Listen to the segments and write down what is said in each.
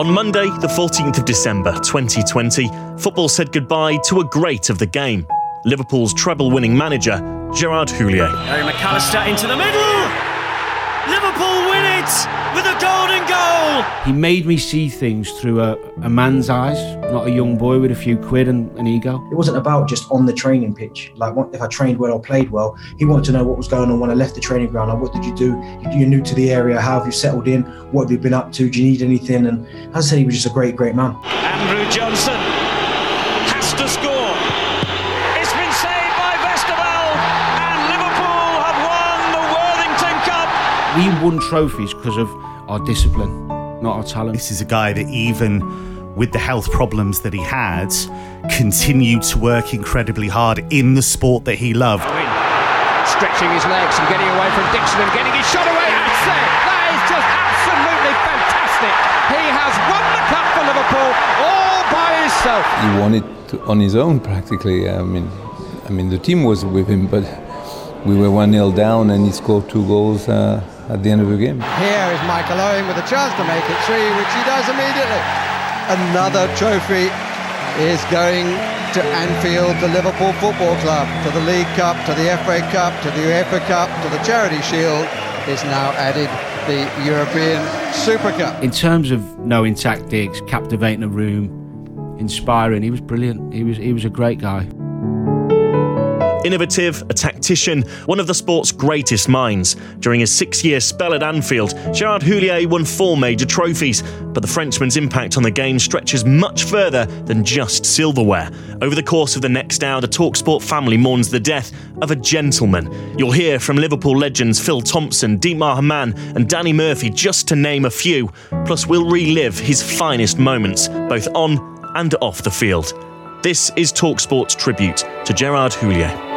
On Monday, the 14th of December 2020, football said goodbye to a great of the game. Liverpool's treble winning manager, Gerard Houllier. Gary McAllister into the middle. Liverpool win it with a golden goal. He made me see things through a, a man's eyes, not a young boy with a few quid and an ego. It wasn't about just on the training pitch. Like if I trained well or played well, he wanted to know what was going on when I left the training ground. Like what did you do? You're new to the area. How have you settled in? What have you been up to? Do you need anything? And as I said, he was just a great, great man. Andrew Johnson We won trophies because of our discipline, not our talent. This is a guy that even with the health problems that he had, continued to work incredibly hard in the sport that he loved. stretching his legs and getting away from Dixon and getting his shot away. That's it. That is just absolutely fantastic. He has won the cup for Liverpool all by himself. He won it on his own practically. I mean, I mean the team was with him, but we were one 0 down, and he scored two goals uh, at the end of the game. Here is Michael Owen with a chance to make it three, which he does immediately. Another trophy is going to Anfield, the Liverpool Football Club, to the League Cup, to the FA Cup, to the UEFA Cup, to the Charity Shield. Is now added the European Super Cup. In terms of knowing tactics, captivating a room, inspiring, he was brilliant. He was he was a great guy. Innovative, a tactician, one of the sport's greatest minds. During his six year spell at Anfield, Gerard Houllier won four major trophies, but the Frenchman's impact on the game stretches much further than just silverware. Over the course of the next hour, the Talksport family mourns the death of a gentleman. You'll hear from Liverpool legends Phil Thompson, Dietmar Hamann, and Danny Murphy, just to name a few. Plus, we'll relive his finest moments, both on and off the field. This is Talksport's tribute to Gerard Houllier.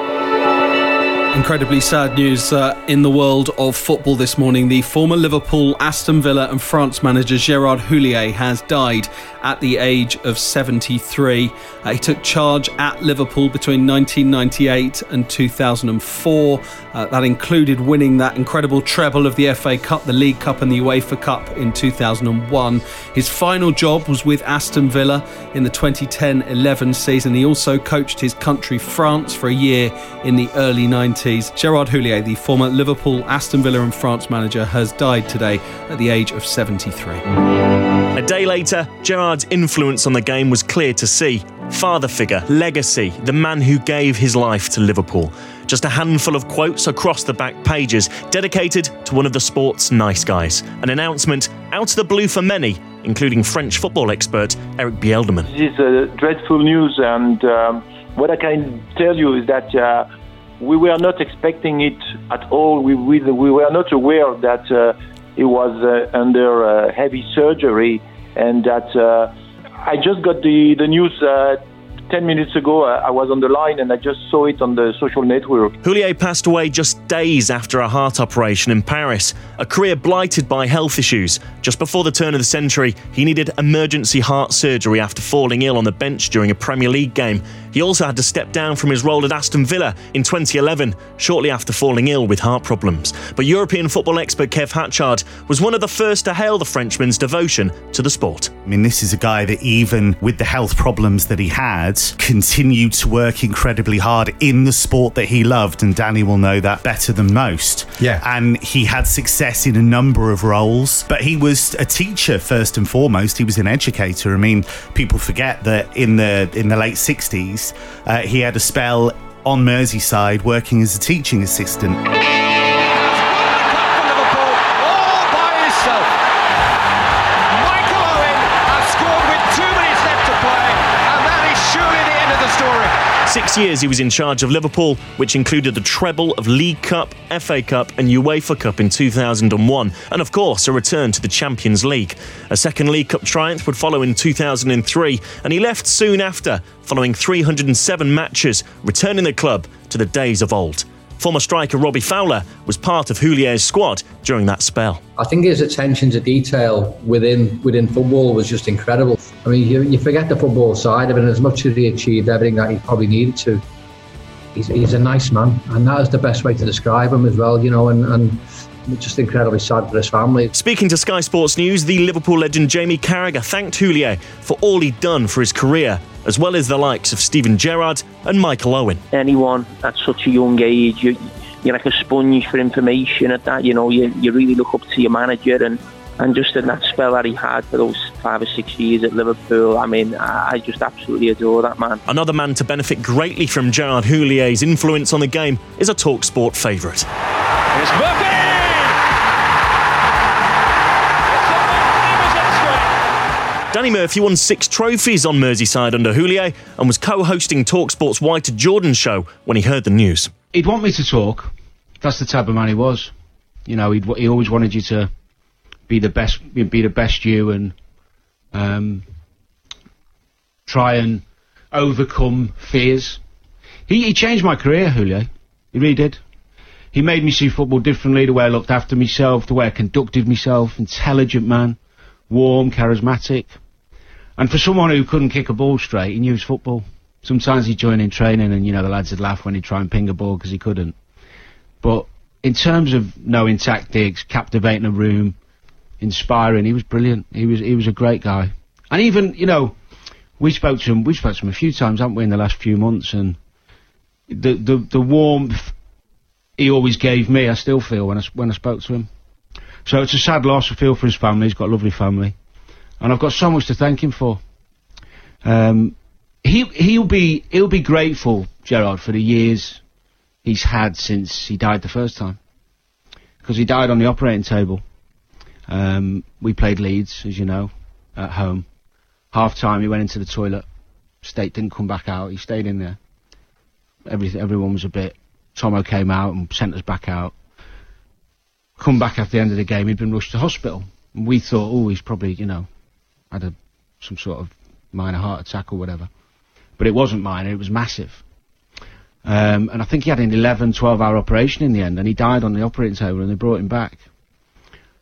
Incredibly sad news uh, in the world of football this morning. The former Liverpool, Aston Villa, and France manager Gerard Houllier has died at the age of 73. Uh, he took charge at Liverpool between 1998 and 2004. Uh, that included winning that incredible treble of the FA Cup, the League Cup, and the UEFA Cup in 2001. His final job was with Aston Villa in the 2010 11 season. He also coached his country, France, for a year in the early 90s. Gerard Houllier, the former Liverpool, Aston Villa, and France manager, has died today at the age of 73. A day later, Gerard's influence on the game was clear to see. Father figure, legacy, the man who gave his life to Liverpool. Just a handful of quotes across the back pages, dedicated to one of the sport's nice guys. An announcement out of the blue for many, including French football expert Erik Bielderman. This is uh, dreadful news, and um, what I can tell you is that uh, we were not expecting it at all. We, we, we were not aware that uh, he was uh, under uh, heavy surgery and that uh, I just got the, the news uh, 10 minutes ago. I was on the line and I just saw it on the social network. Houllier passed away just days after a heart operation in Paris, a career blighted by health issues. Just before the turn of the century, he needed emergency heart surgery after falling ill on the bench during a Premier League game. He also had to step down from his role at Aston Villa in 2011, shortly after falling ill with heart problems. But European football expert Kev Hatchard was one of the first to hail the Frenchman's devotion to the sport. I mean, this is a guy that, even with the health problems that he had, continued to work incredibly hard in the sport that he loved. And Danny will know that better than most. Yeah. And he had success in a number of roles, but he was a teacher first and foremost. He was an educator. I mean, people forget that in the in the late 60s, uh, he had a spell on Merseyside working as a teaching assistant. Years he was in charge of Liverpool, which included the treble of League Cup, FA Cup, and UEFA Cup in 2001, and of course a return to the Champions League. A second League Cup triumph would follow in 2003, and he left soon after, following 307 matches, returning the club to the days of old. Former striker Robbie Fowler was part of Houllier's squad during that spell. I think his attention to detail within within football was just incredible. I mean, you, you forget the football side of it, and as much as he achieved everything that he probably needed to, he's, he's a nice man, and that is the best way to describe him as well. You know, and, and just incredibly sad for his family. Speaking to Sky Sports News, the Liverpool legend Jamie Carragher thanked Houllier for all he'd done for his career, as well as the likes of Steven Gerrard and Michael Owen. anyone at such a young age, you, you're like a sponge for information at that. You know, you, you really look up to your manager and, and just in that spell that he had for those five or six years at Liverpool, I mean, I, I just absolutely adore that man. Another man to benefit greatly from Gerard Houllier's influence on the game is a TalkSport favourite. Danny Murphy won six trophies on Merseyside under Houllier and was co-hosting TalkSport's White to Jordan show when he heard the news. He'd want me to talk. That's the type of man he was. You know, he always wanted you to be the best, be the best you, and um, try and overcome fears. He, he changed my career, Houllier. He really did. He made me see football differently, the way I looked after myself, the way I conducted myself. Intelligent man, warm, charismatic. And for someone who couldn't kick a ball straight, he knew his football. Sometimes he'd join in training and, you know, the lads would laugh when he'd try and ping a ball because he couldn't. But in terms of knowing tactics, captivating a room, inspiring, he was brilliant. He was, he was a great guy. And even, you know, we spoke to him, we spoke to him a few times, haven't we, in the last few months, and the, the, the warmth he always gave me, I still feel when I, when I spoke to him. So it's a sad loss. I feel for his family. He's got a lovely family, and I've got so much to thank him for. Um, he he'll be he'll be grateful, Gerard, for the years he's had since he died the first time, because he died on the operating table. Um, we played Leeds, as you know, at home. Half time, he went into the toilet. State didn't come back out. He stayed in there. Every, everyone was a bit. Tomo came out and sent us back out come back at the end of the game, he'd been rushed to hospital. And we thought, oh, he's probably, you know, had a, some sort of minor heart attack or whatever. But it wasn't minor, it was massive. Um, and I think he had an 11, 12 hour operation in the end, and he died on the operating table, and they brought him back.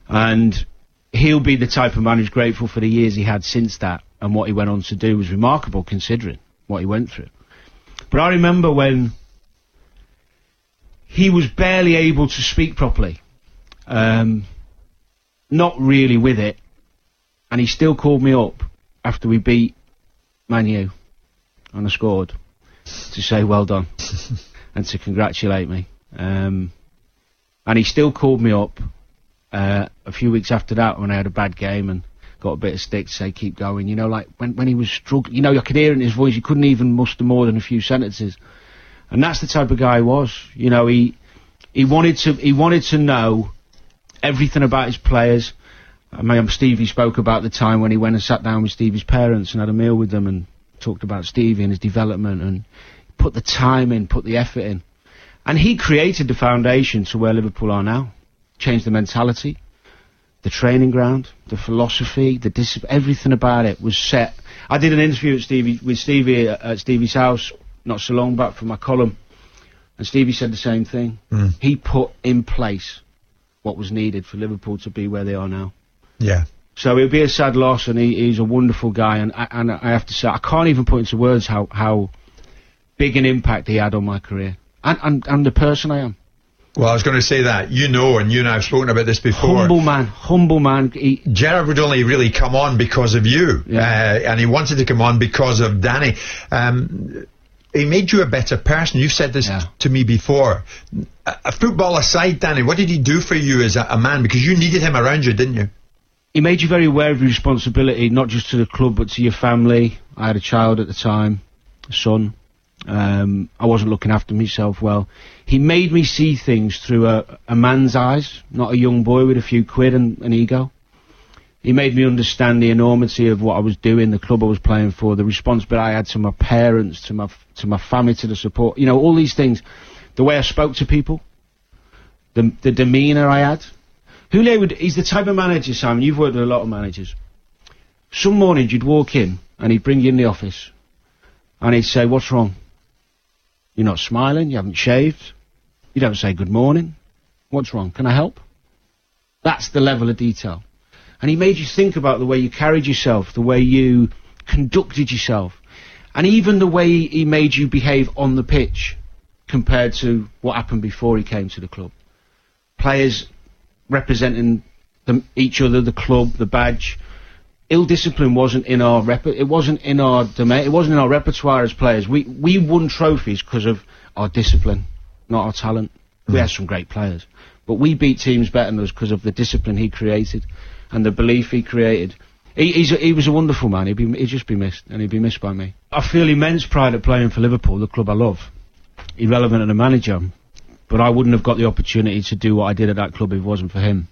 And he'll be the type of man who's grateful for the years he had since that, and what he went on to do was remarkable considering what he went through. But I remember when he was barely able to speak properly um, not really with it, and he still called me up after we beat Man U and I scored to say well done and to congratulate me. Um, and he still called me up uh, a few weeks after that when I had a bad game and got a bit of stick to say keep going. You know, like when when he was struggling, you know, I could hear in his voice. He couldn't even muster more than a few sentences, and that's the type of guy he was. You know, he he wanted to he wanted to know everything about his players. I mean, Stevie spoke about the time when he went and sat down with Stevie's parents and had a meal with them and talked about Stevie and his development and put the time in, put the effort in. And he created the foundation to where Liverpool are now. Changed the mentality, the training ground, the philosophy, the dis- everything about it was set. I did an interview with Stevie, with Stevie at, at Stevie's house not so long back for my column, and Stevie said the same thing. Mm. He put in place what was needed for Liverpool to be where they are now. Yeah. So it'll be a sad loss, and he, he's a wonderful guy. And I, and I have to say, I can't even put into words how how big an impact he had on my career and, and, and the person I am. Well, I was going to say that. You know, and you and I have spoken about this before. Humble man, humble man. He, Gerard would only really come on because of you, uh, and he wanted to come on because of Danny. Um, he made you a better person. You've said this Yeah. to me before. A, a football aside, Danny, what did he do for you as a, a man? Because you needed him around you, didn't you? He made you very aware of your responsibility, not just to the club but to your family. I had a child at the time, a son. Um, I wasn't looking after myself well. He made me see things through a, a man's eyes, not a young boy with a few quid and an ego. He made me understand the enormity of what I was doing, the club I was playing for, the responsibility I had to my parents, to my to my family, to the support. You know, all these things. The way I spoke to people, the the demeanour I had. Houllier would, he's the type of manager, Simon, you've worked with a lot of managers. Some mornings you'd walk in and he'd bring you in the office and he'd say, what's wrong? You're not smiling, you haven't shaved, you don't say good morning. What's wrong? Can I help? That's the level of detail. And he made you think about the way you carried yourself, the way you conducted yourself, and even the way he made you behave on the pitch compared to what happened before he came to the club. Players representing each other, the club, the badge. Ill discipline wasn't in our rep- it wasn't in our domain, it wasn't in our repertoire as players. We we won trophies because of our discipline, not our talent. We had some great players, but we beat teams better than us because of the discipline he created and the belief he created. He, a, he was a wonderful man. He'd, be, he'd just be missed, and he'd be missed by me. I feel immense pride at playing for Liverpool, the club I love. Irrelevant and a manager, but I wouldn't have got the opportunity to do what I did at that club if it wasn't for him.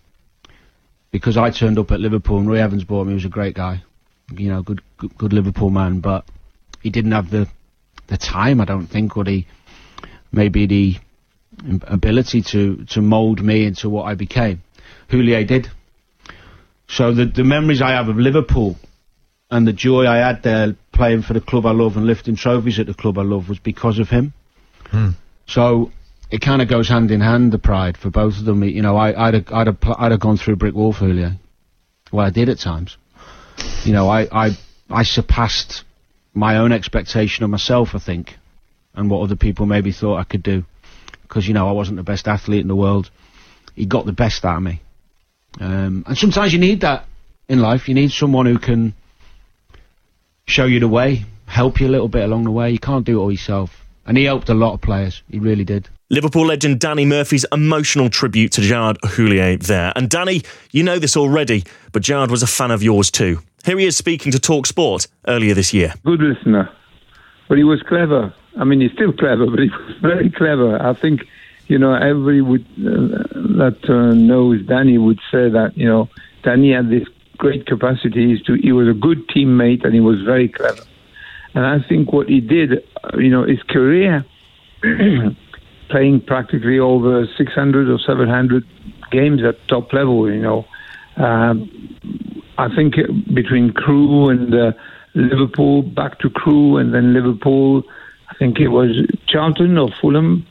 Because I turned up at Liverpool and Roy Evans bought me. He was a great guy, you know, good, good, good Liverpool man. But he didn't have the the time, I don't think, or the maybe the ability to to mould me into what I became. Houllier did. So the the memories I have of Liverpool and the joy I had there playing for the club I love and lifting trophies at the club I love was because of him. Hmm. So it kind of goes hand in hand, the pride for both of them. You know, I, I'd have, I'd have, I'd have gone through brick wall for Houllier. Well, I did at times. You know, I, I, I surpassed my own expectation of myself, I think, and what other people maybe thought I could do. Because, you know, I wasn't the best athlete in the world. He got the best out of me. Um, and sometimes you need that in life. You need someone who can show you the way, help you a little bit along the way. You can't do it all yourself. And he helped a lot of players. He really did. Liverpool legend Danny Murphy's emotional tribute to Gerard Houllier there. And Danny, you know this already, but Gerard was a fan of yours too. Here he is speaking to Talk Sport earlier this year. good listener, but he was clever. I mean, he's still clever, but he was very clever. I think, you know, everybody would uh, that uh, knows Danny would say that, you know, Danny had this great capacity. To he was a good teammate and he was very clever. And I think what he did, uh, you know, his career, playing practically over 600 or 700 games at top level, you know. Um, I think between Crewe and uh, Liverpool, back to Crewe, and then Liverpool, I think it was Charlton or Fulham.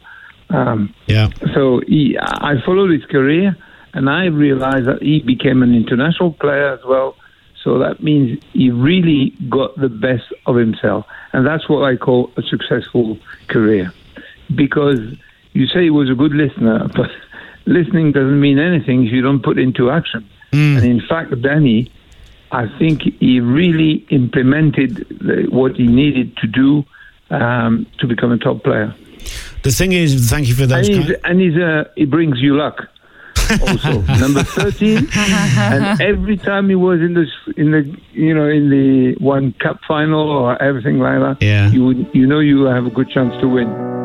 Um, yeah. So he, I followed his career, and I realized that he became an international player as well. So that means he really got the best of himself, and that's what I call a successful career. Because you say he was a good listener, but listening doesn't mean anything if you don't put into action. And in fact, Danny, I think he really implemented the, what he needed to do um, to become a top player. The thing is, thank you for And, those. he's, and he's, uh, he brings you luck. Also, number thirteen, and every time he was in the in the you know in the one cup final or everything like that, yeah. you would you know you have a good chance to win.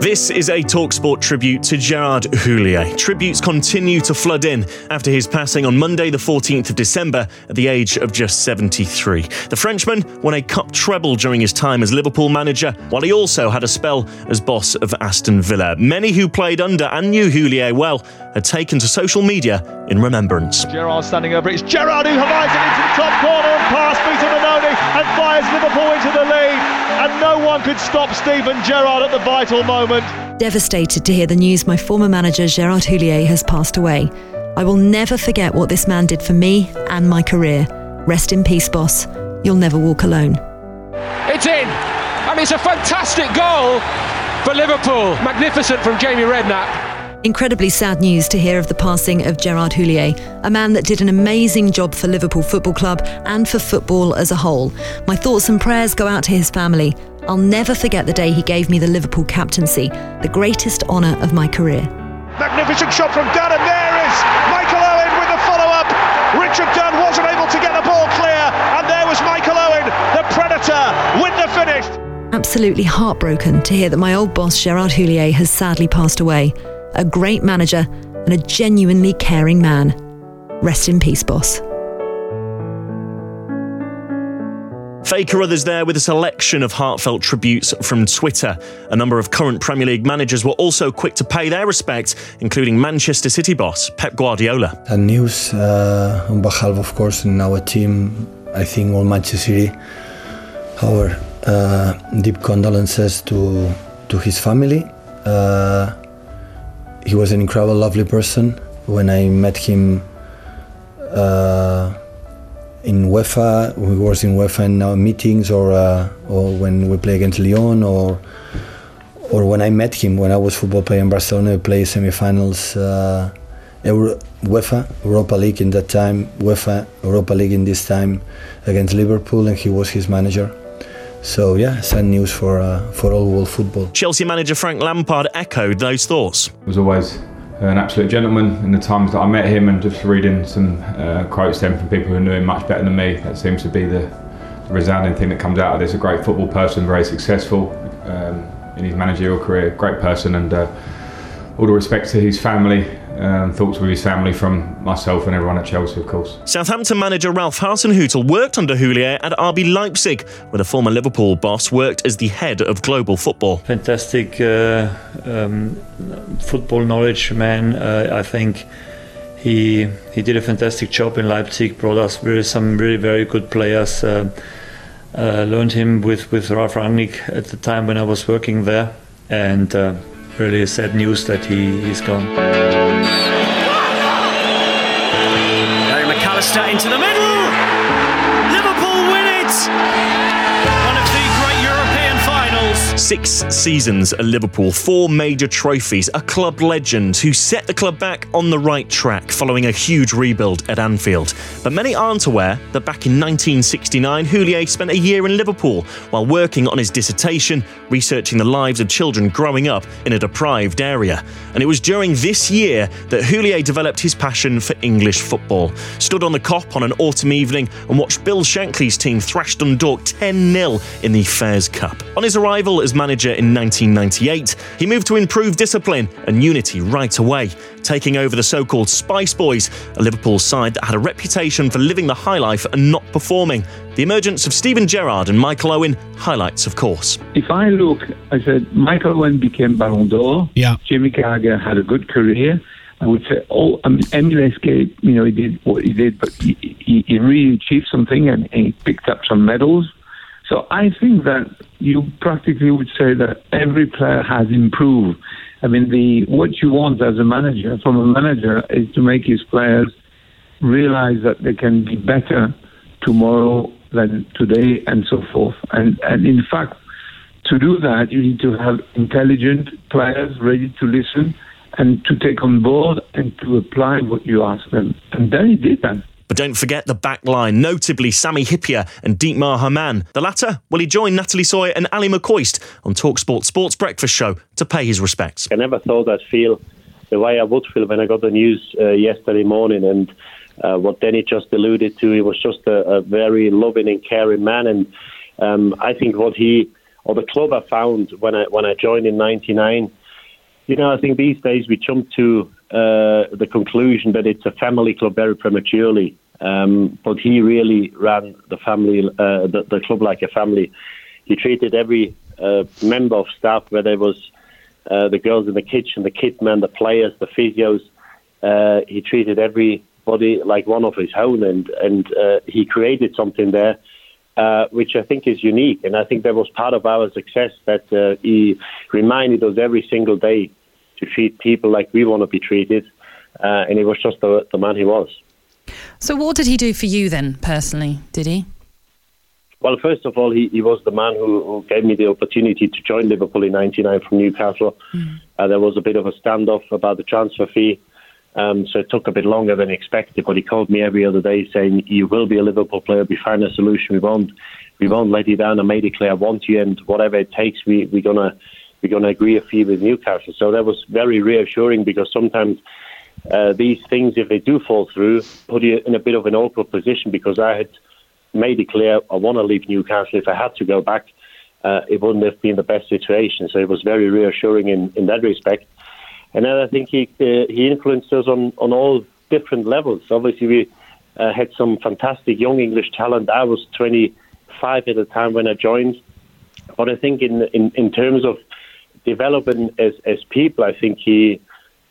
This is a Talksport tribute to Gerard Houllier. Tributes continue to flood in after his passing on Monday, the 14th of December, at the age of just 73. The Frenchman won a cup treble during his time as Liverpool manager, while he also had a spell as boss of Aston Villa. Many who played under and knew Houllier well had taken to social media in remembrance. Gerrard standing over it. It's Gerrard who hides it into the top corner and past Peter Manoni and fires Liverpool into the lead. And no one could stop Steven Gerrard at the vital moment. Devastated to hear the news my former manager Gerard Houllier has passed away. I will never forget what this man did for me and my career. Rest in peace, boss. You'll never walk alone. It's in. And And it's a fantastic goal for Liverpool. Magnificent from Jamie Redknapp. Incredibly sad news to hear of the passing of Gerard Houllier, a man that did an amazing job for Liverpool Football Club and for football as a whole. My thoughts and prayers go out to his family. I'll never forget the day he gave me the Liverpool captaincy, the greatest honour of my career. Magnificent shot from Dunn, and there is Michael Owen with the follow up. Richard Dunne wasn't able to get the ball clear, and there was Michael Owen, the Predator, with the finish. Absolutely heartbroken to hear that my old boss Gerard Houllier has sadly passed away. A great manager and a genuinely caring man. Rest in peace, boss. Faye Carruthers there with a selection of heartfelt tributes from Twitter. A number of current Premier League managers were also quick to pay their respects, including Manchester City boss Pep Guardiola. And news uh, on behalf, of course, in our team, I think all Manchester City, our uh, deep condolences to to his family. Uh, he was an incredible, lovely person. When I met him uh, in UEFA, we was in UEFA in our meetings, or uh, or when we play against Lyon, or or when I met him when I was football player in Barcelona, we played semi-finals. Uh, Euro- UEFA Europa League in that time, UEFA Europa League in this time against Liverpool, and he was his manager. So yeah, sad news for uh, for all world football. Chelsea manager Frank Lampard echoed those thoughts. He was always an absolute gentleman in the times that I met him and just reading some uh, quotes then from people who knew him much better than me. That seems to be the, the resounding thing that comes out of this. A great football person, very successful um, in his managerial career, great person, and uh, all the respect to his family. Um, thoughts with his family from myself and everyone at Chelsea, of course. Southampton manager Ralph Hasenhüttl worked under Houllier at RB Leipzig, where the former Liverpool boss worked as the head of global football. fantastic uh, um, football knowledge man. Uh, I think he he did a fantastic job in Leipzig. Brought us really some really very good players. Uh, uh, learned him with with Ralf Rangnick at the time when I was working there, and uh, really sad news that he he's gone. Gary McAllister into the middle. Six seasons at Liverpool, four major trophies, a club legend who set the club back on the right track following a huge rebuild at Anfield. But many aren't aware that back in 1969, Houllier spent a year in Liverpool while working on his dissertation, researching the lives of children growing up in a deprived area. And it was during this year that Houllier developed his passion for English football. Stood on the Kop on an autumn evening and watched Bill Shankly's team thrash Dundalk 10 0 in the Fairs Cup. On his arrival as manager in 1998, he moved to improve discipline and unity right away, taking over the so called Spice Boys, a Liverpool side that had a reputation for living the high life and not performing. The emergence of Steven Gerrard and Michael Owen highlights, of course. If I look, I said Michael Owen became Ballon d'Or. Yeah. Jimmy Carragher had a good career. I would say, oh, I mean, Emile Heskey, you know, he did what he did, but he, he, he really achieved something and, and he picked up some medals. So I think that you practically would say that every player has improved. I mean, the what you want as a manager from a manager is to make his players realize that they can be better tomorrow than today and so forth. And and in fact, to do that, you need to have intelligent players ready to listen and to take on board and to apply what you ask them. And he did that. But don't forget the back line, notably Sami Hyypiä and Dietmar Hamann. The latter, will he join Natalie Sawyer and Ally McCoist on Talksport Sports Breakfast Show to pay his respects. I never thought I'd feel the way I would feel when I got the news uh, yesterday morning. And uh, what Danny just alluded to, he was just a, a very loving and caring man. And um, I think what he or the club I found when I when I joined in '99, you know, I think these days we jump to uh, the conclusion that it's a family club very prematurely. Um, but he really ran the family, uh, the, the club like a family. He treated every uh, member of staff, whether it was uh, the girls in the kitchen, the kitmen, the players, the physios. Uh, he treated everybody like one of his own, and and uh, he created something there, uh, which I think is unique. And I think that was part of our success that he reminded us every single day to treat people like we want to be treated, uh, and he was just the, the man he was. So, what did he do for you then, personally? Did he? Well, first of all, he, he was the man who, who gave me the opportunity to join Liverpool in '99 from Newcastle. Mm. Uh, there was a bit of a standoff about the transfer fee, um, so it took a bit longer than expected. But he called me every other day saying, "You will be a Liverpool player. We find a solution. We won't, we won't let you down." I made it clear, "I want you, and whatever it takes, we we're gonna we're gonna agree a fee with Newcastle." So that was very reassuring because sometimes. Uh, these things, if they do fall through, put you in a bit of an awkward position because I had made it clear I want to leave Newcastle. If I had to go back, uh, it wouldn't have been the best situation. So it was very reassuring in, in that respect. And then I think he uh, he influenced us on, on all different levels. Obviously, we uh, had some fantastic young English talent. I was 25 at the time when I joined. But I think in in, in terms of development as, as people, I think he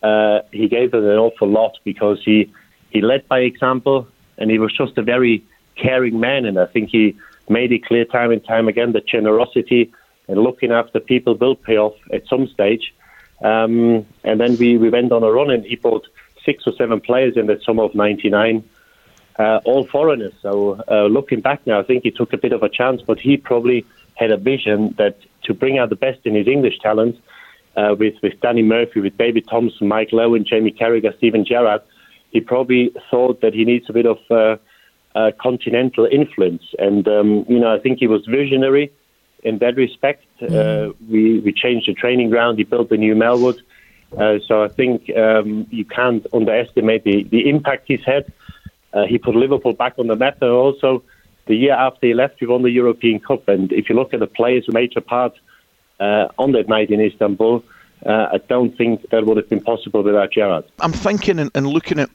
uh, he gave us an awful lot because he he led by example, and he was just a very caring man, and I think he made it clear time and time again that generosity and looking after people will pay off at some stage. Um, and then we, we went on a run, and he bought six or seven players in the summer of '99, uh, all foreigners. So uh, looking back now, I think he took a bit of a chance, but he probably had a vision that to bring out the best in his English talent. Uh, with with Danny Murphy, with David Thompson, Mike Owen, Jamie Carragher, Steven Gerrard, he probably thought that he needs a bit of uh, uh, continental influence. And, um, you know, I think he was visionary in that respect. Mm. Uh, we, we changed the training ground, he built the new Melwood. Uh, so I think um, you can't underestimate the, the impact he's had. Uh, he put Liverpool back on the map, and also the year after he left, we won the European Cup. And if you look at the players who made a part uh, on that night in Istanbul, uh, I don't think that would have been possible without Gerard. I'm thinking and, and looking at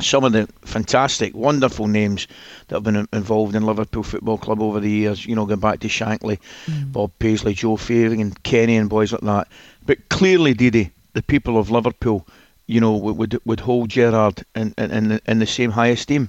some of the fantastic, wonderful names that have been involved in Liverpool Football Club over the years. You know, going back to Shankly, mm. Bob Paisley, Joe Fagan, and Kenny, and boys like that. But clearly, Didi, the people of Liverpool, you know, would would hold Gerard in in, in the same high esteem.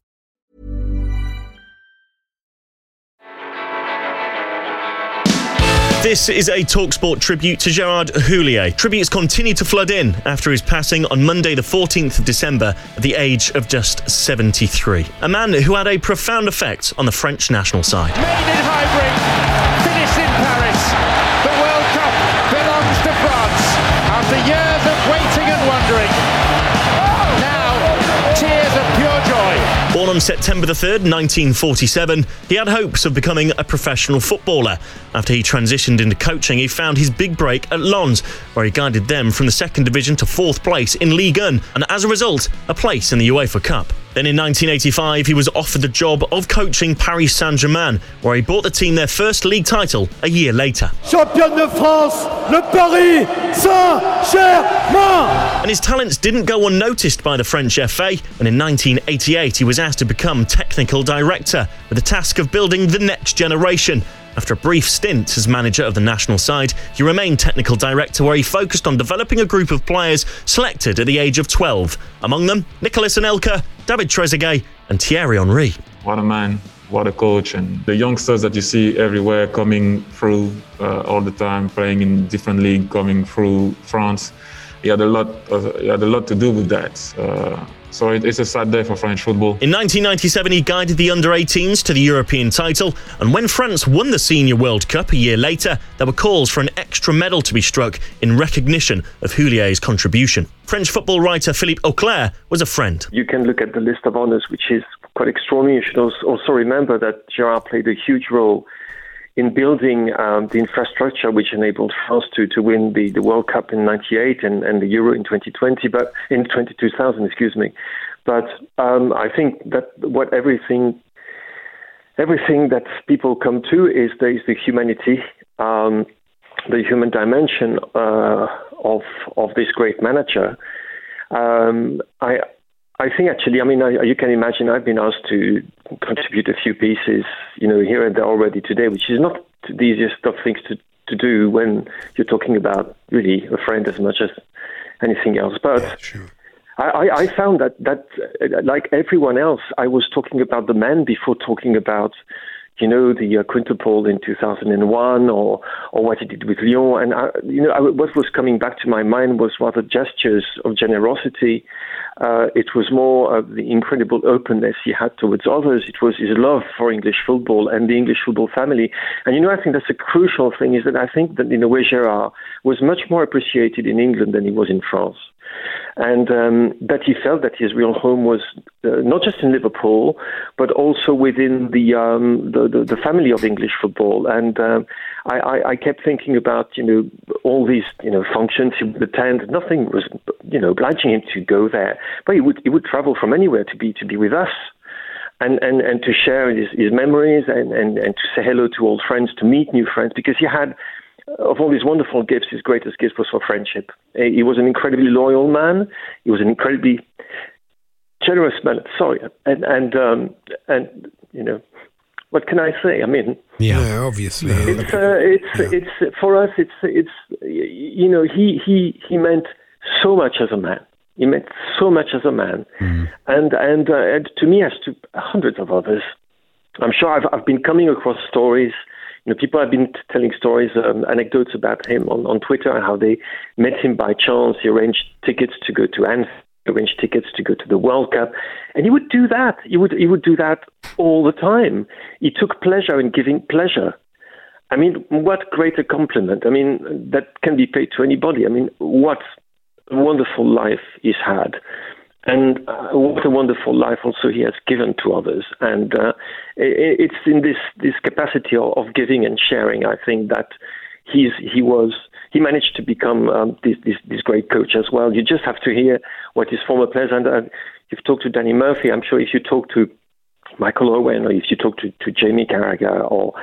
This is a Talksport tribute to Gerard Houllier. Tributes continue to flood in after his passing on Monday, the 14th of December, at the age of just 73. A man who had a profound effect on the French national side. On September the 3rd, 1947, he had hopes of becoming a professional footballer. After he transitioned into coaching, he found his big break at Lens, where he guided them from the second division to fourth place in Ligue 1, and as a result, a place in the UEFA Cup. Then in 1985, he was offered the job of coaching Paris Saint Germain, where he brought the team their first league title a year later. Champion de France, le Paris Saint-Germain! And his talents didn't go unnoticed by the French FA, and in 1988 he was asked to become technical director with the task of building the next generation. After a brief stint as manager of the national side, he remained technical director where he focused on developing a group of players selected at the age of 12. Among them, Nicolas Anelka, David Trezeguet, and Thierry Henry. What a man, what a coach, and the youngsters that you see everywhere coming through uh, all the time, playing in different league, coming through France. He had a lot, of, he had a lot to do with that. Uh, so it's a sad day for French football. In 1997, he guided the under 18s to the European title, and when France won the Senior World Cup a year later, there were calls for an extra medal to be struck in recognition of Houllier's contribution. French football writer Philippe Auclair was a friend. You can look at the list of honours, which is quite extraordinary. You should also remember that Gerard played a huge role in building um, the infrastructure which enabled France to, to win the, the World Cup in 98 and, and the Euro in 2020, but in 2000, excuse me. But um, I think that what everything everything that people come to is there is the humanity, um, the human dimension uh, of of this great manager. Um, I I think actually, I mean, I, you can imagine I've been asked to contribute a few pieces, you know, here and there already today, which is not the easiest of things to, to do when you're talking about really a friend as much as anything else. But yeah, sure. I, I found that, that, like everyone else, I was talking about the man before talking about you know, the uh, quintuple in 2001 or, or what he did with Lyon. And, I, you know, I, what was coming back to my mind was rather gestures of generosity. Uh, it was more of the incredible openness he had towards others. It was his love for English football and the English football family. And, you know, I think that's a crucial thing is that I think that in a way Gerard was much more appreciated in England than he was in France and um, that he felt that his real home was uh, not just in Liverpool, but also within the, um, the, the, the family of English football. And um, I, I, I, kept thinking about you know all these you know functions he would attend. Nothing was you know obliging him to go there, but he would he would travel from anywhere to be to be with us. And, and, and to share his, his memories and, and, and to say hello to old friends, to meet new friends, because he had of all these wonderful gifts, his greatest gift was for friendship. He was an incredibly loyal man. He was an incredibly generous man. Sorry, and and um, and you know, what can I say? I mean, yeah, obviously, it's uh, it's yeah. it's for us. It's it's you know, he he he meant so much as a man. He meant so much as a man, mm. and and uh, and to me, as to hundreds of others. I'm sure I've I've been coming across stories you know, people have been telling stories, um, anecdotes about him on, on Twitter, how they met him by chance. He arranged tickets to go to Anfield, arranged tickets to go to the World Cup, and he would do that. He would he would do that all the time. He took pleasure in giving pleasure. I mean, what greater compliment? I mean, that can be paid to anybody. I mean, what wonderful life he's had and uh, what a wonderful life also he has given to others. And uh, it, it's in this this capacity of, of, giving and sharing, I think that he's he was he managed to become um, this, this, this great coach as well. You just have to hear what his former players and uh, you've talked to Danny Murphy. I'm sure if you talk to Michael Owen or if you talk to, to Jamie Carragher or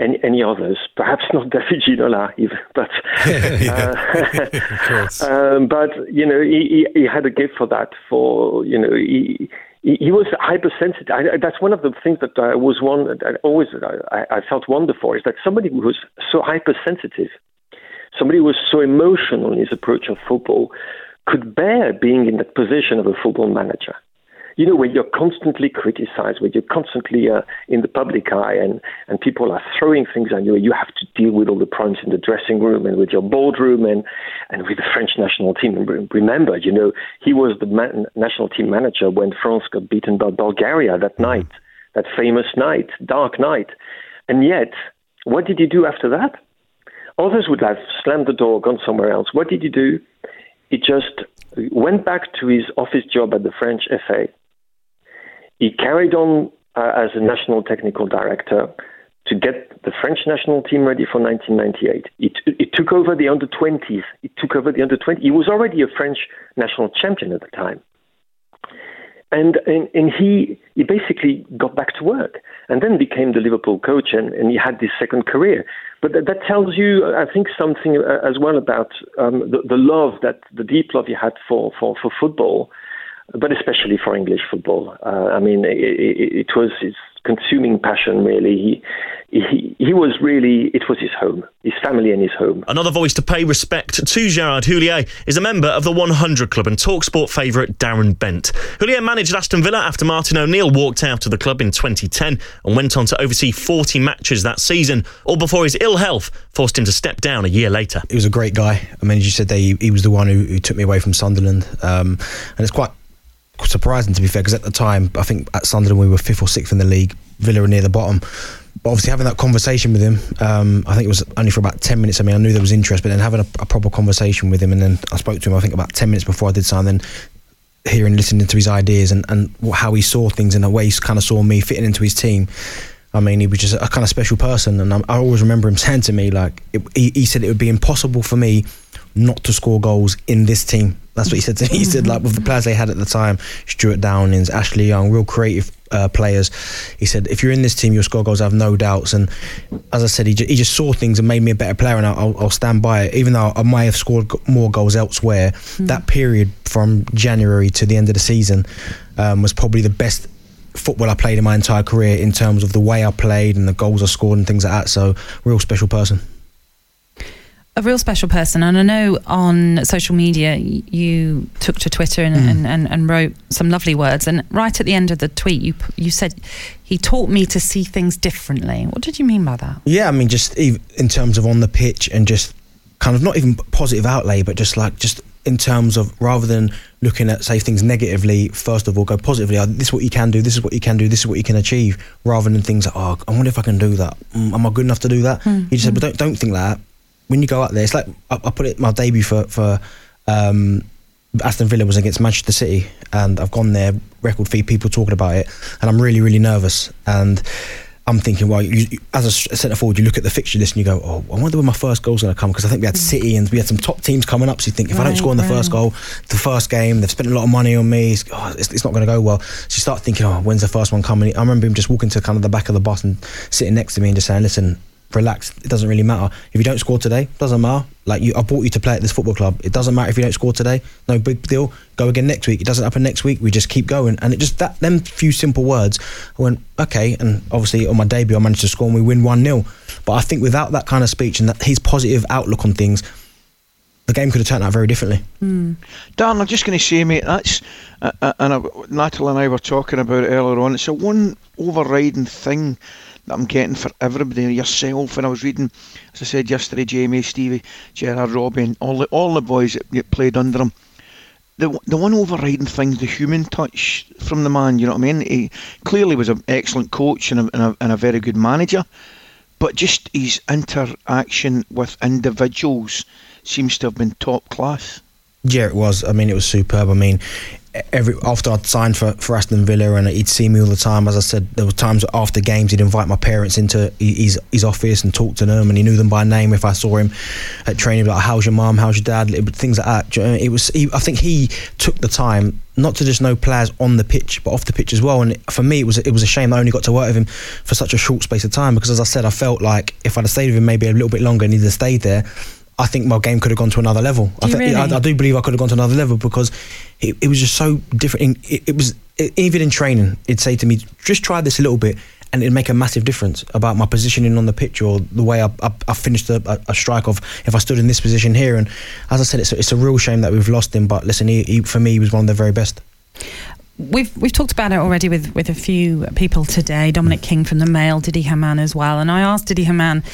any, any others, perhaps not David Ginola, even, but uh, um, but you know he, he, he, had a gift for that. For you know he he, he was hypersensitive. I, that's one of the things that I was one that always I, I felt wonderful is that somebody who was so hypersensitive, somebody who was so emotional in his approach of football, could bear being in that position of a football manager you know, when you're constantly criticized, when you're constantly uh, in the public eye and, and people are throwing things at you, you have to deal with all the problems in the dressing room and with your boardroom and, and with the French national team. Remember, you know, he was the man, national team manager when France got beaten by Bulgaria that night, that famous night, dark night. And yet, what did he do after that? Others would have slammed the door, gone somewhere else. What did he do? He just went back to his office job at the French FA he carried on uh, as a national technical director to get the French national team ready for 1998. It, it took over the under 20s. It took over the under 20s. He was already a French national champion at the time. And, and, and he, he basically got back to work and then became the Liverpool coach and, and he had this second career. But that, that tells you, I think, something uh, as well about um, the, the love that the deep love he had for, for, for football but especially for English football. Uh, I mean, it, it, it, was his consuming passion. Really, he he, he was really, it was his home, his family and his home. Another voice to pay respect to Gerard Houllier is a member of the 100 Club and Talksport favourite Darren Bent. Houllier managed Aston Villa after Martin O'Neill walked out of the club in 2010 and went on to oversee 40 matches that season, all before his ill health forced him to step down a year later. He was a great guy. I mean, as you said, there, he, he was the one who, who, took me away from Sunderland. Um, and it's quite surprising, to be fair, because at the time, I think at Sunderland we were fifth or sixth in the league, Villa were near the bottom but obviously having that conversation with him, um, I think it was only for about ten minutes. I mean, I knew there was interest, but then having a, a, proper conversation with him, and then I spoke to him. I think about ten minutes before I did sign. Then hearing, listening to his ideas and, and how he saw things and the way he kind of saw me fitting into his team. I mean, he was just a kind of special person, and I, I always remember him saying to me, like, it, he, he said it would be impossible for me not to score goals in this team. That's what he said to me. He said, like, with the players they had at the time, Stewart Downings, Ashley Young, real creative uh, players. He said, if you're in this team, you'll score goals. I have no doubts. And as I said, he, he just saw things and made me a better player, and I'll, I'll stand by it. Even though I might have scored more goals elsewhere, mm. that period from January to the end of the season um, was probably the best football I played in my entire career in terms of the way I played and the goals I scored and things like that. So, real special person a real special person. And I know on social media you took to Twitter and, mm. and, and, and, wrote some lovely words. And right at the end of the tweet, you you said he taught me to see things differently. What did you mean by that? Yeah, I mean just in terms of on the pitch and just kind of not even positive outlay, but just like just in terms of rather than looking at say things negatively, first of all, go positively. Oh, this is what you can do. This is what you can do. This is what you can achieve. Rather than things like, oh, I wonder if I can do that. Mm, am I good enough to do that? Mm. He just said, but don't don't think that when you go out there, it's like I, I put it my debut for for um, Aston Villa was against Manchester City, and I've gone there, record fee, people talking about it, and I'm really really nervous and. I'm thinking, well, you, as a centre forward, you look at the fixture list and you go, oh, I wonder where my first goal's going to come because I think we had City and we had some top teams coming up. So you think, if right, I don't score in the right. first goal, the first game, they've spent a lot of money on me, it's, oh, it's, it's not going to go well. So you start thinking, oh, when's the first one coming? I remember him just walking to kind of the back of the bus and sitting next to me and just saying, listen, relax. It doesn't really matter. If you don't score today, doesn't matter. Like you, I brought you to play at this football club. It doesn't matter if you don't score today. No big deal. Go again next week. It doesn't happen next week. We just keep going. And it just that them few simple words. I went okay. And obviously on my debut, I managed to score and we win one 0 But I think without that kind of speech and that his positive outlook on things. The game could have turned out very differently. Mm. Dan, I'm just going to say, mate, that's uh, uh, and I, Natalie and I were talking about it earlier on. It's a one overriding thing that I'm getting for everybody, yourself. And I was reading, as I said yesterday, Jamie, Stevie, Gerrard, Robin, all the all the boys that played under him. The the one overriding thing, the human touch from the man. You know what I mean? He clearly was an excellent coach and a, and a, and a very good manager, but just his interaction with individuals seems to have been top class. Yeah, it was. I mean, it was superb. I mean, every after I'd signed for, for Aston Villa and he'd see me all the time. As I said, there were times after games he'd invite my parents into his his office and talk to them, and he knew them by name if I saw him at training. Like, how's your mum? How's your dad? Things like that. It was. He, I think he took the time not to just know players on the pitch, but off the pitch as well. And for me, it was it was a shame I only got to work with him for such a short space of time because, as I said, I felt like if I'd have stayed with him maybe a little bit longer and he'd have stayed there. I think my game could have gone to another level. I, th- really? I, I, do believe I could have gone to another level because it, it was just so different. It, it was it, even in training, it'd say to me, "Just try this a little bit." And it'd make a massive difference about my positioning on the pitch or the way I, I, I finished a, a, strike of if I stood in this position here. And as I said, it's a, it's a real shame that we've lost him. But listen, he, he, for me, he was one of the very best. We've we've talked about it already with, with a few people today. Dominic King from the Mail, Didi Hamann as well, and I asked Didi Hamann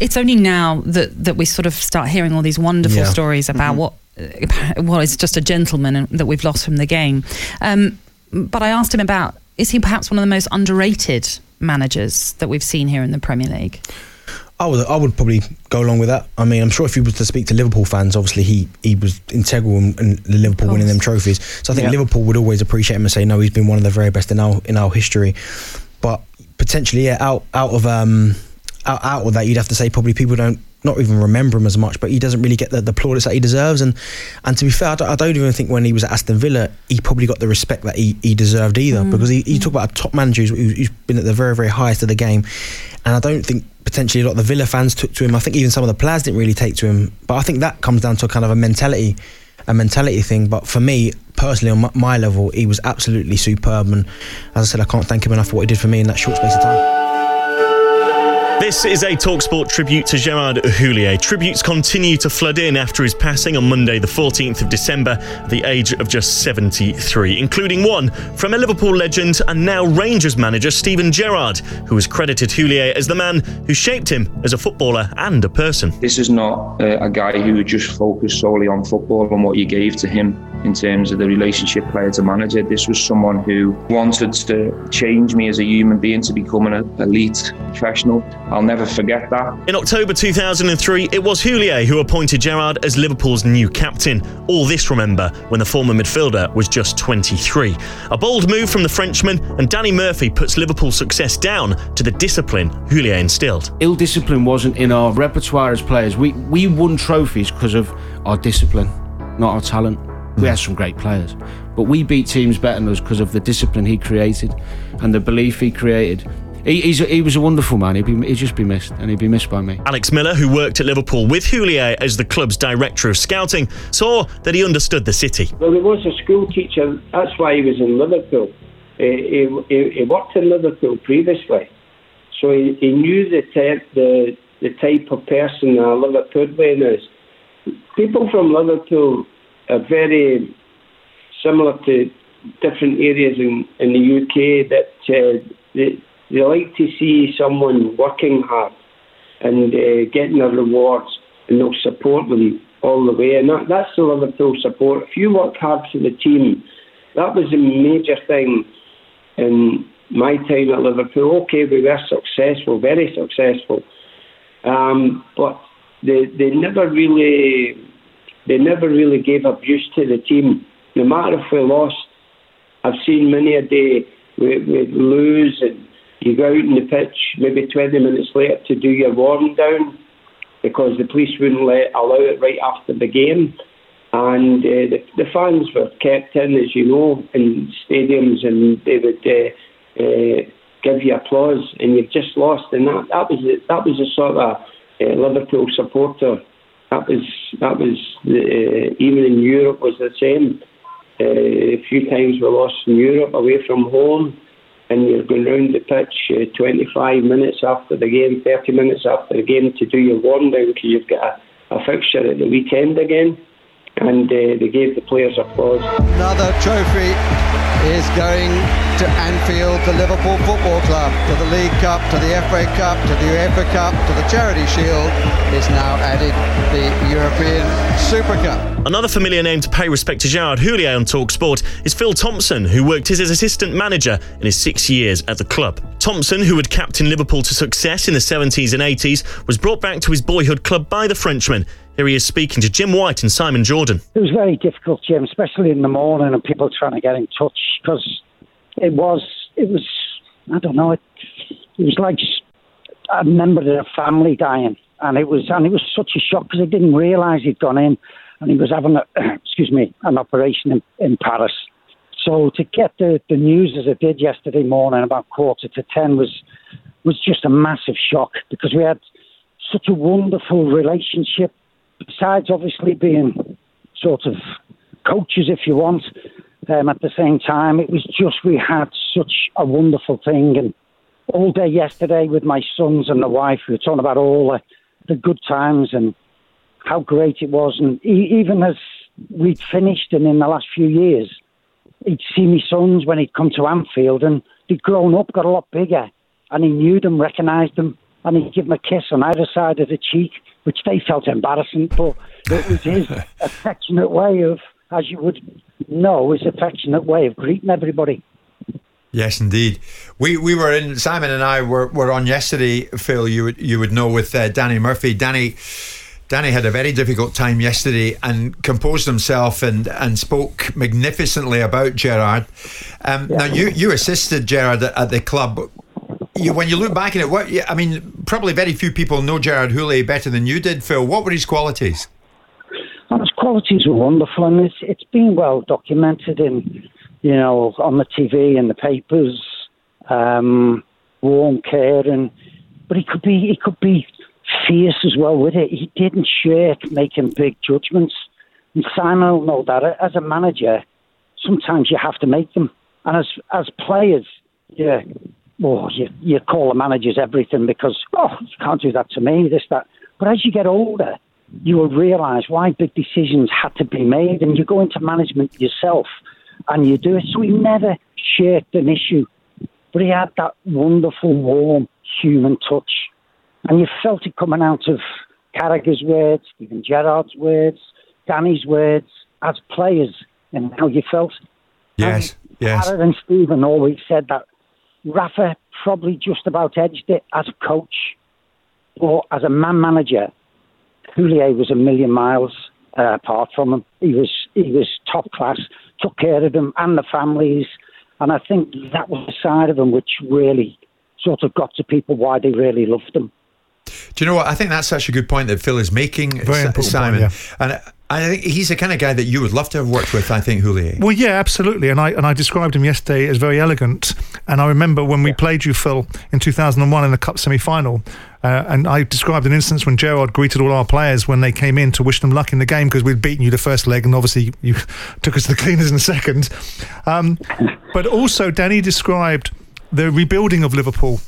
it's only now that that we sort of start hearing all these wonderful yeah. stories about mm-hmm. what what is just a gentleman that we've lost from the game. Um, but I asked him about is he perhaps one of the most underrated managers that we've seen here in the Premier League? I would, I would probably go along with that. I mean, I'm sure if you was to speak to Liverpool fans, obviously he, he was integral in, in Liverpool winning them trophies. So I think yeah. Liverpool would always appreciate him and say, no, he's been one of the very best in our in our history. But potentially, yeah, out out of um, out, out of that, you'd have to say probably people don't not even remember him as much, but he doesn't really get the, the plaudits that he deserves. And and to be fair, I don't, I don't, even think when he was at Aston Villa, he probably got the respect that he, he deserved either. Mm. Because he, you talk about a top manager who's, who's been at the very, very highest of the game. And I don't think potentially a lot of the Villa fans took to him. I think even some of the players didn't really take to him. But I think that comes down to a kind of a mentality, a mentality thing. But for me, personally, on my, my level, he was absolutely superb. And as I said, I can't thank him enough for what he did for me in that short space of time. This is a Talksport tribute to Gerard Houllier. Tributes continue to flood in after his passing on Monday, the 14th of December, at the age of just 73, including one from a Liverpool legend and now Rangers manager Steven Gerrard, who has credited Houllier as the man who shaped him as a footballer and a person. This is not uh, a guy who just focus solely on football and what you gave to him in terms of the relationship player to manager. This was someone who wanted to change me as a human being to become an elite professional. I'll never forget that. In October 2003, it was Houllier who appointed Gerrard as Liverpool's new captain. All this, remember, when the former midfielder was just 23. A bold move from the Frenchman, and Danny Murphy puts Liverpool's success down to the discipline Houllier instilled. Ill discipline wasn't in our repertoire as players. We we won trophies because of our discipline, not our talent. We had some great players, but we beat teams better than us because of the discipline he created and the belief he created. He, he's he was a wonderful man. He'd, be, he'd just be missed, and he'd be missed by me. Alex Miller, who worked at Liverpool with Houllier as the club's director of scouting, saw that he understood the city. Well, he was a school teacher. That's why he was in Liverpool. He, he, he worked in Liverpool previously, so he, he knew the type, the the type of person a Liverpoolian is. People from Liverpool are very similar to different areas in, in the UK that uh, they, they like to see someone working hard and uh, getting their rewards, and they'll support them all the way. And that, that's the Liverpool support. If you work hard for the team, that was a major thing in my time at Liverpool. Okay, we were successful, very successful, um, but they they never really they never really gave abuse to the team. No matter if we lost, I've seen many a day we we lose and you go out in the pitch maybe 20 minutes later to do your warm down because the police wouldn't let allow it right after the game. And uh, the, the fans were kept in, as you know, in stadiums, and they would uh, uh, give you applause, and you've just lost. And that, that was the, that was the sort of uh, Liverpool supporter. That was that was the, uh, even in Europe was the same. Uh, a few times we lost in Europe away from home and you're going round the pitch uh, 25 minutes after the game, 30 minutes after the game to do your warm down because you've got a, a fixture at the weekend again. And uh, they gave the players applause. Another trophy is going to Anfield, to Liverpool Football Club, to the League Cup, to the FA Cup, to the UEFA Cup, to the Charity Shield. Is now added the European Super Cup. Another familiar name to pay respect to Gerard Houllier on Talksport is Phil Thompson, who worked as his assistant manager in his six years at the club. Thompson, who had captained Liverpool to success in the 70s and 80s, was brought back to his boyhood club by the Frenchman. Here he is speaking to Jim White and Simon Jordan. It was very difficult, Jim, especially in the morning and people trying to get in touch because it was, it was, I don't know, it, it was like a member of the family dying. And it was, and it was such a shock because I didn't realise he'd gone in and he was having, a, excuse me, an operation in, in Paris. So to get the, the news as it did yesterday morning about quarter to ten was was just a massive shock because we had such a wonderful relationship. Besides, obviously being sort of coaches, if you want, um, at the same time, it was just we had such a wonderful thing. And all day yesterday with my sons and the wife, we were talking about all the, the good times and how great it was. And even as we'd finished and in the last few years, he'd see my sons when he'd come to Anfield and they'd grown up, got a lot bigger, and he knew them, recognised them, and he'd give them a kiss on either side of the cheek, which they felt embarrassing, but it was his affectionate way of, as you would know, his affectionate way of greeting everybody. Yes, indeed. We we were in Simon and I were, were on yesterday. Phil, you would you would know with uh, Danny Murphy. Danny Danny had a very difficult time yesterday and composed himself and, and spoke magnificently about Gerard. Um, yeah. Now, you, you assisted Gerard at, at the club. You, when you look back at it, what I mean, probably very few people know Gerard Houllier better than you did, Phil. What were his qualities? Well, his qualities were wonderful, and it's, it's been well documented in, you know, on the TV and the papers. Um, warm care, and but he could be he could be fierce as well with it. He didn't shirk making big judgments. And Simon will know that as a manager, sometimes you have to make them. And as as players, yeah, oh, you, you call the managers everything because, oh, you can't do that to me, this, that. But as you get older, you will realise why big decisions had to be made, and you go into management yourself and you do it. So he never shirked an issue, but he had that wonderful, warm human touch. And you felt it coming out of Carragher's words, even Gerrard's words, Danny's words, as players, and how you felt. Yes, yes. Harrod and Stephen always said that Rafa probably just about edged it as a coach, or as a man manager. Houllier was a million miles uh, apart from him. He was he was top class, took care of them and the families, and I think that was the side of him which really sort of got to people why they really loved him. Do you know what? I think that's such a good point that Phil is making, Very Si- important Simon. point, And I think he's the kind of guy that you would love to have worked with. I think Houllier. Well, yeah, absolutely. And I and I described him yesterday as very elegant. And I remember when we played you, Phil, in 2001 in the Cup semi-final. Uh, and I described an instance when Gerard greeted all our players when they came in to wish them luck in the game because we'd beaten you the first leg, and obviously you took us to the cleaners in the second. Um, but also, Danny described the rebuilding of Liverpool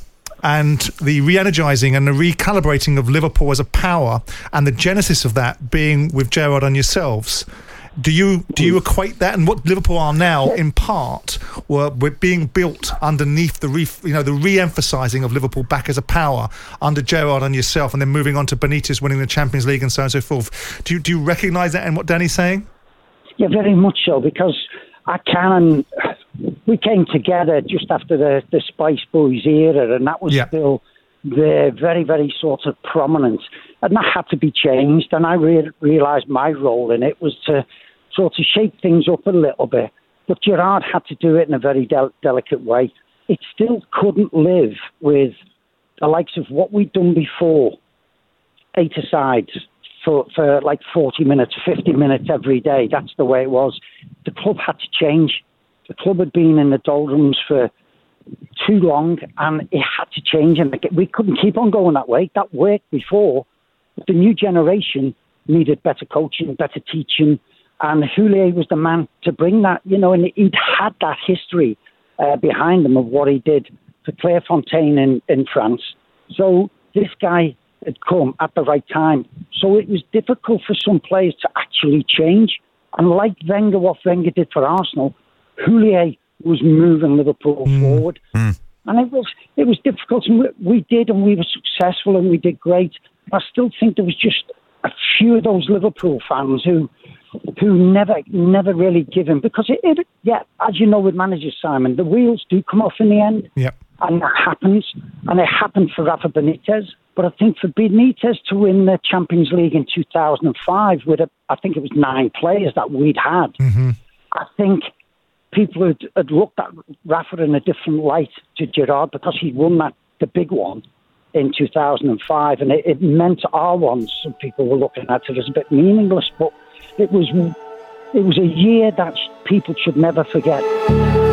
and the re-energizing and the recalibrating of Liverpool as a power, and the genesis of that being with Gerard and yourselves. Do you do you equate that and what Liverpool are now in part were, were being built underneath the re, you know the re-emphasizing of Liverpool back as a power under Gerard and yourself, and then moving on to Benitez winning the Champions League and so on and so forth. Do you, do you recognise that and what Danny's saying? Yeah, very much so because I can. We came together just after the the Spice Boys era, and that was still there, very very sort of prominent, and that had to be changed. And I re- realised my role in it was to sort of shake things up a little bit. But Gerard had to do it in a very del- delicate way. It still couldn't live with the likes of what we'd done before, eight asides for, for like 40 minutes, 50 minutes every day. That's the way it was. The club had to change. The club had been in the doldrums for too long and it had to change. And we couldn't keep on going that way. That worked before. The new generation needed better coaching, better teaching. And Houllier was the man to bring that, you know, and he'd had that history uh, behind him of what he did for Clairefontaine in, in France. So this guy had come at the right time. So it was difficult for some players to actually change. And like Wenger, what Wenger did for Arsenal, Houllier was moving Liverpool forward. And it was it was difficult, and we, we did, and we were successful, and we did great. I still think there was just a few of those Liverpool fans who who never never really give in because it, it yeah, as you know with managers Simon, the wheels do come off in the end. Yep. And that happens, and it happened for Rafa Benitez. But I think for Benitez to win the Champions League in 2005 with, a, I think it was nine players that we'd had, Mm-hmm. I think people had, had looked at Rafa in a different light to Gerard because he'd won that the big one in 2005, and it, it meant our ones. Some people were looking at it as a bit meaningless, but it was it was a year that people should never forget.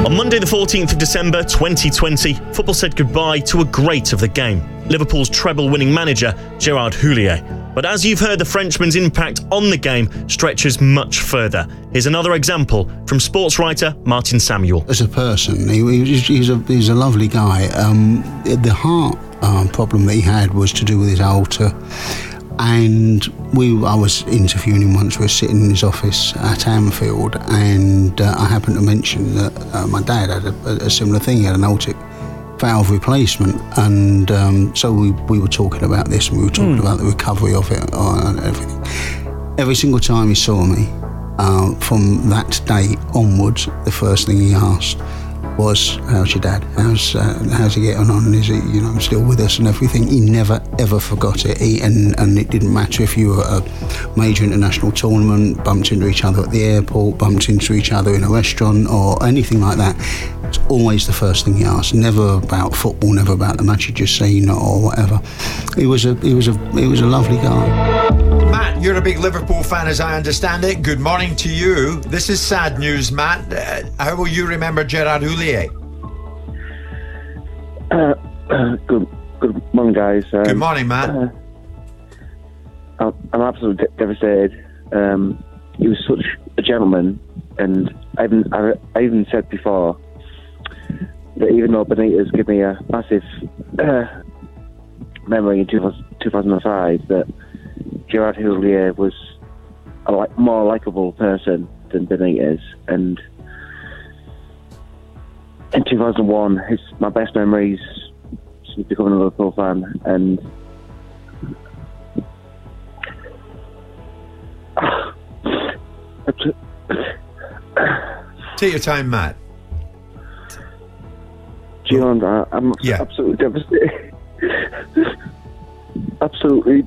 On Monday, the 14th of December 2020, football said goodbye to a great of the game, Liverpool's treble winning manager, Gerard Houllier. But as you've heard, the Frenchman's impact on the game stretches much further. Here's another example from sports writer Martin Samuel. As a person, he, he's, a, he's a lovely guy. Um, the heart um, problem that he had was to do with his aorta. And we, I was interviewing him once. We were sitting in his office at Anfield, and uh, I happened to mention that uh, my dad had a, a similar thing. He had an aortic valve replacement, and um, so we, we were talking about this, and we were talking about the recovery of it uh, and everything. Every single time he saw me, uh, from that day onwards, the first thing he asked was, "How's your dad? How's uh, how's he getting on? Is he, you know, still with us and everything?" He never ever forgot it. He, and and it didn't matter if you were at a major international tournament, bumped into each other at the airport, bumped into each other in a restaurant, or anything like that. It's always the first thing he asked. Never about football, never about the match he'd just seen or whatever. He was a he was a he was a lovely guy. Matt, you're a big Liverpool fan, as I understand it. Good morning to you. This is sad news, Matt. Uh, how will you remember Gerard Houllier? Uh, uh, good, good morning, guys. Um, Good morning, Matt. uh, I'm, absolutely de- devastated. Um, he was such a gentleman, and I even, I, I even said before, that even though Benitez gave me a massive uh, memory in 2005, that Gerard Houllier was a like, more likable person than Benitez, and in 2001, his my best memories since becoming a Liverpool fan, and Take your time, Matt. John, I'm absolutely devastated. absolutely